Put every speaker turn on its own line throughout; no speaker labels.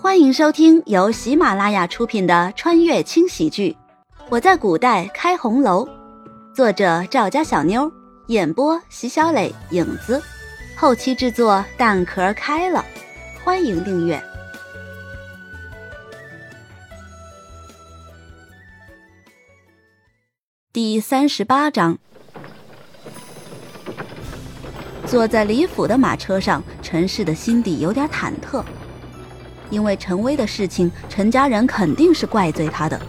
欢迎收听由喜马拉雅出品的穿越轻喜剧《我在古代开红楼》，作者赵家小妞，演播席小磊、影子，后期制作蛋壳开了。欢迎订阅。第三十八章，坐在李府的马车上，陈氏的心底有点忐忑。因为陈威的事情，陈家人肯定是怪罪他的。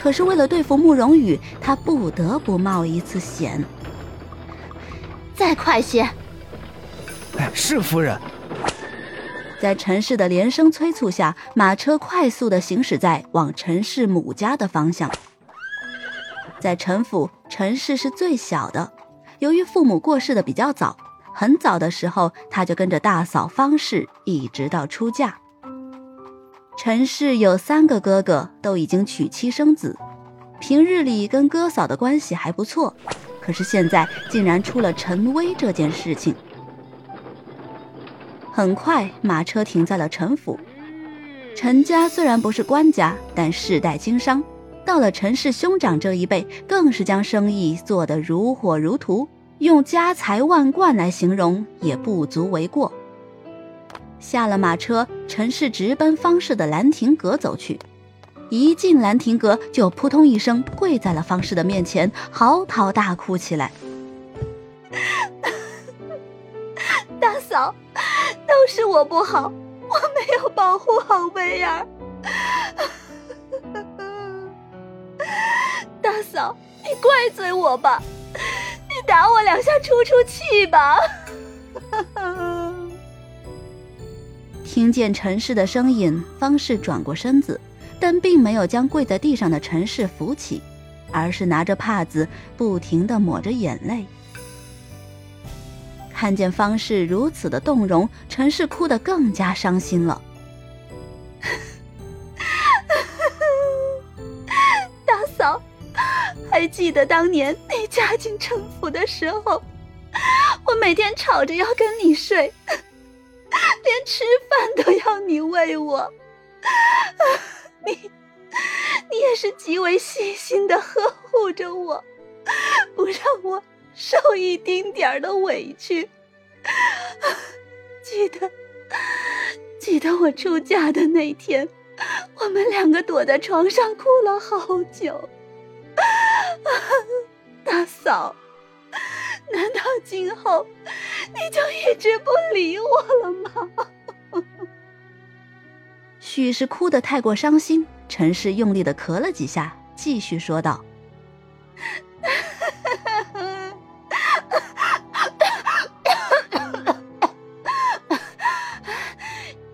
可是为了对付慕容羽，他不得不冒一次险。
再快些！
哎，是夫人。
在陈氏的连声催促下，马车快速的行驶在往陈氏母家的方向。在陈府，陈氏是最小的。由于父母过世的比较早，很早的时候，他就跟着大嫂方氏一直到出嫁。陈氏有三个哥哥，都已经娶妻生子，平日里跟哥嫂的关系还不错。可是现在竟然出了陈威这件事情。很快，马车停在了陈府。陈家虽然不是官家，但世代经商，到了陈氏兄长这一辈，更是将生意做得如火如荼，用家财万贯来形容也不足为过。下了马车，陈氏直奔方氏的兰亭阁走去。一进兰亭阁，就扑通一声跪在了方氏的面前，嚎啕大哭起来。
大嫂，都是我不好，我没有保护好薇儿。大嫂，你怪罪我吧，你打我两下出出气吧。
听见陈氏的声音，方氏转过身子，但并没有将跪在地上的陈氏扶起，而是拿着帕子不停地抹着眼泪。看见方氏如此的动容，陈氏哭得更加伤心了。
大嫂，还记得当年你嫁进陈府的时候，我每天吵着要跟你睡。连吃饭都要你喂我，你你也是极为细心的呵护着我，不让我受一丁点儿的委屈。记得记得我出嫁的那天，我们两个躲在床上哭了好久。大嫂。难道今后你就一直不理我了吗？
许是哭得太过伤心，陈氏用力的咳了几下，继续说道：“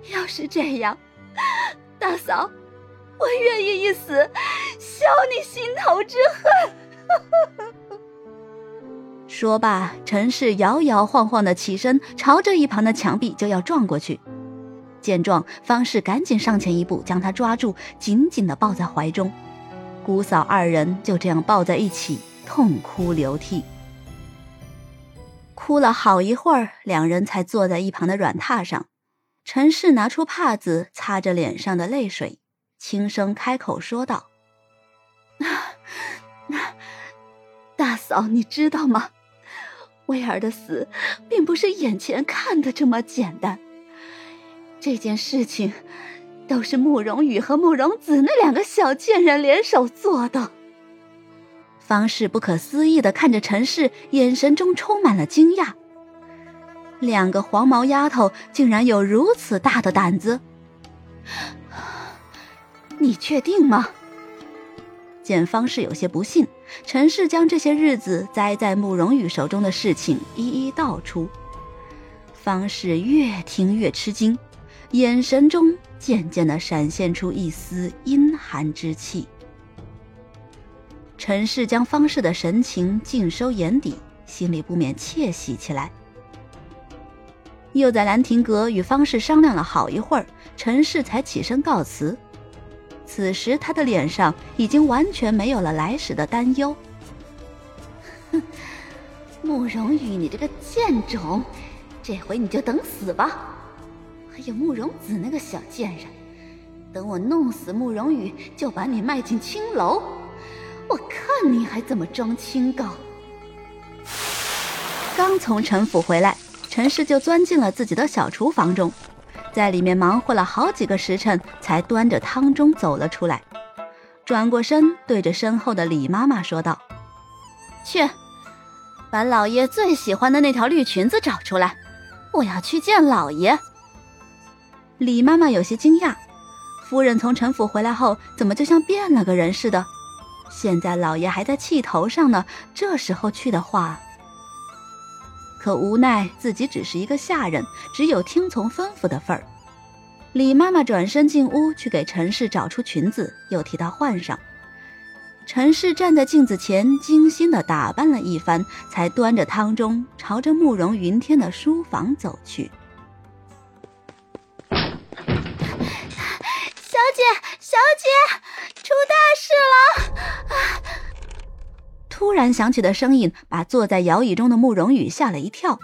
要是这样，大嫂，我愿意一死，消你心头之恨。”
说罢，陈氏摇摇晃晃的起身，朝着一旁的墙壁就要撞过去。见状，方氏赶紧上前一步，将他抓住，紧紧的抱在怀中。姑嫂二人就这样抱在一起，痛哭流涕。哭了好一会儿，两人才坐在一旁的软榻上。陈氏拿出帕子擦着脸上的泪水，轻声开口说道：“
大嫂，你知道吗？”威儿的死，并不是眼前看的这么简单。这件事情，都是慕容羽和慕容子那两个小贱人联手做的。
方氏不可思议的看着陈氏，眼神中充满了惊讶。两个黄毛丫头竟然有如此大的胆子！
你确定吗？
见方氏有些不信，陈氏将这些日子栽在慕容羽手中的事情一一道出。方氏越听越吃惊，眼神中渐渐的闪现出一丝阴寒之气。陈氏将方氏的神情尽收眼底，心里不免窃喜起来。又在兰亭阁与方氏商量了好一会儿，陈氏才起身告辞。此时，他的脸上已经完全没有了来时的担忧。
哼，慕容羽，你这个贱种，这回你就等死吧！还有慕容子那个小贱人，等我弄死慕容羽，就把你卖进青楼。我看你还怎么装清高！
刚从陈府回来，陈氏就钻进了自己的小厨房中，在里面忙活了好几个时辰，才端着汤盅走了出来。转过身，对着身后的李妈妈说道：“
去，把老爷最喜欢的那条绿裙子找出来，我要去见老爷。”
李妈妈有些惊讶，夫人从陈府回来后，怎么就像变了个人似的？现在老爷还在气头上呢，这时候去的话，可无奈自己只是一个下人，只有听从吩咐的份儿。李妈妈转身进屋去给陈氏找出裙子，又替她换上。陈氏站在镜子前，精心的打扮了一番，才端着汤盅朝着慕容云天的书房走去。
小姐，小姐，出大事了！
突然响起的声音把坐在摇椅中的慕容羽吓了一跳。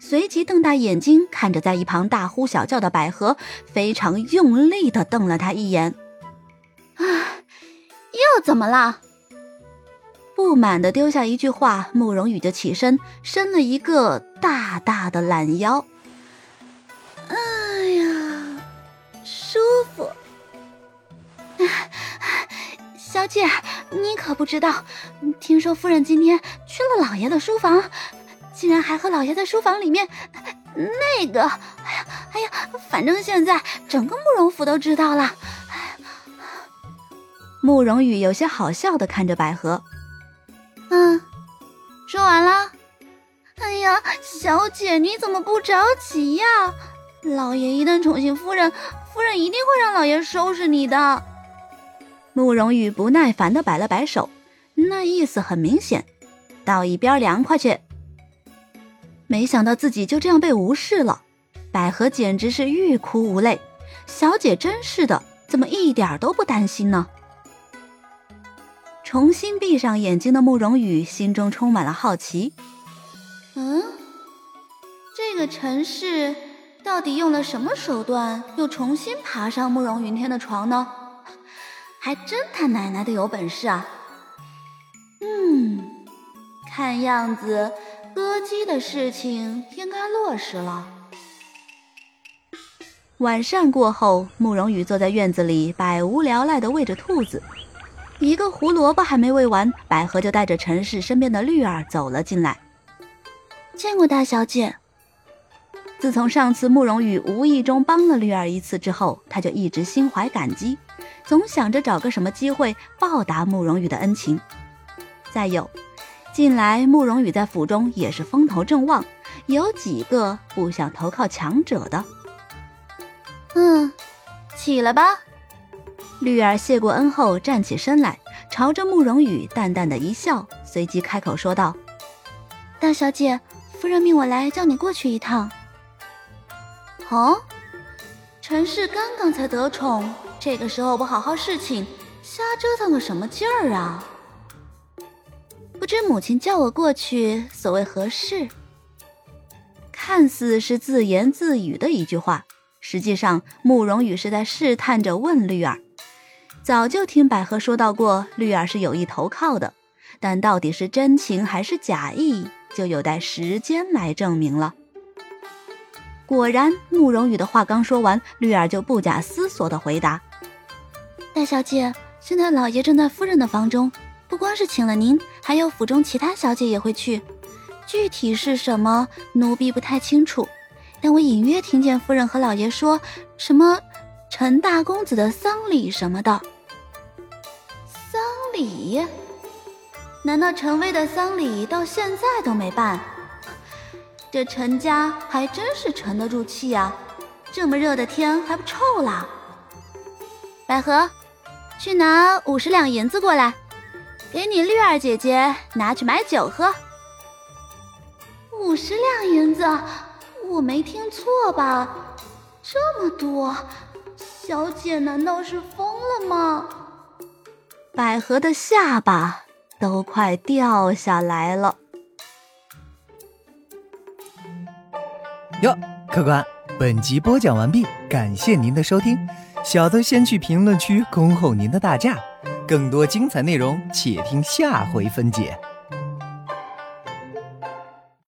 随即瞪大眼睛看着在一旁大呼小叫的百合，非常用力的瞪了他一眼。
啊，又怎么了？
不满的丢下一句话，慕容羽就起身，伸了一个大大的懒腰。
哎呀，舒服。小姐，你可不知道，听说夫人今天去了老爷的书房。竟然还和老爷在书房里面，那个，哎呀，哎呀，反正现在整个慕容府都知道了。
慕容羽有些好笑的看着百合，
嗯，说完了。哎呀，小姐你怎么不着急呀？老爷一旦宠幸夫人，夫人一定会让老爷收拾你的。
慕容羽不耐烦的摆了摆手，那意思很明显，到一边凉快去。没想到自己就这样被无视了，百合简直是欲哭无泪。小姐真是的，怎么一点都不担心呢？重新闭上眼睛的慕容羽心中充满了好奇。
嗯，这个陈氏到底用了什么手段，又重新爬上慕容云天的床呢？还真他奶奶的有本事啊！嗯，看样子。歌姬的事情应该落实了。
晚膳过后，慕容羽坐在院子里，百无聊赖地喂着兔子。一个胡萝卜还没喂完，百合就带着陈氏身边的绿儿走了进来。
见过大小姐。
自从上次慕容羽无意中帮了绿儿一次之后，他就一直心怀感激，总想着找个什么机会报答慕容羽的恩情。再有。近来慕容羽在府中也是风头正旺，有几个不想投靠强者的。
嗯，起来吧。
绿儿谢过恩后站起身来，朝着慕容羽淡淡的一笑，随即开口说道：“
大小姐，夫人命我来叫你过去一趟。”哦，陈氏刚刚才得宠，这个时候不好好侍寝，瞎折腾个什么劲儿啊？不知母亲叫我过去，所谓何事？
看似是自言自语的一句话，实际上慕容羽是在试探着问绿儿。早就听百合说到过，绿儿是有意投靠的，但到底是真情还是假意，就有待时间来证明了。果然，慕容羽的话刚说完，绿儿就不假思索的回答：“
大小姐，现在老爷正在夫人的房中。”不光是请了您，还有府中其他小姐也会去。具体是什么，奴婢不太清楚。但我隐约听见夫人和老爷说什么陈大公子的丧礼什么的。丧礼？难道陈威的丧礼到现在都没办？这陈家还真是沉得住气啊！这么热的天还不臭了？百合，去拿五十两银子过来。给你绿儿姐姐拿去买酒喝。五十两银子，我没听错吧？这么多，小姐难道是疯了吗？
百合的下巴都快掉下来了。
哟，客官，本集播讲完毕，感谢您的收听。小的先去评论区恭候您的大驾。更多精彩内容，且听下回分解。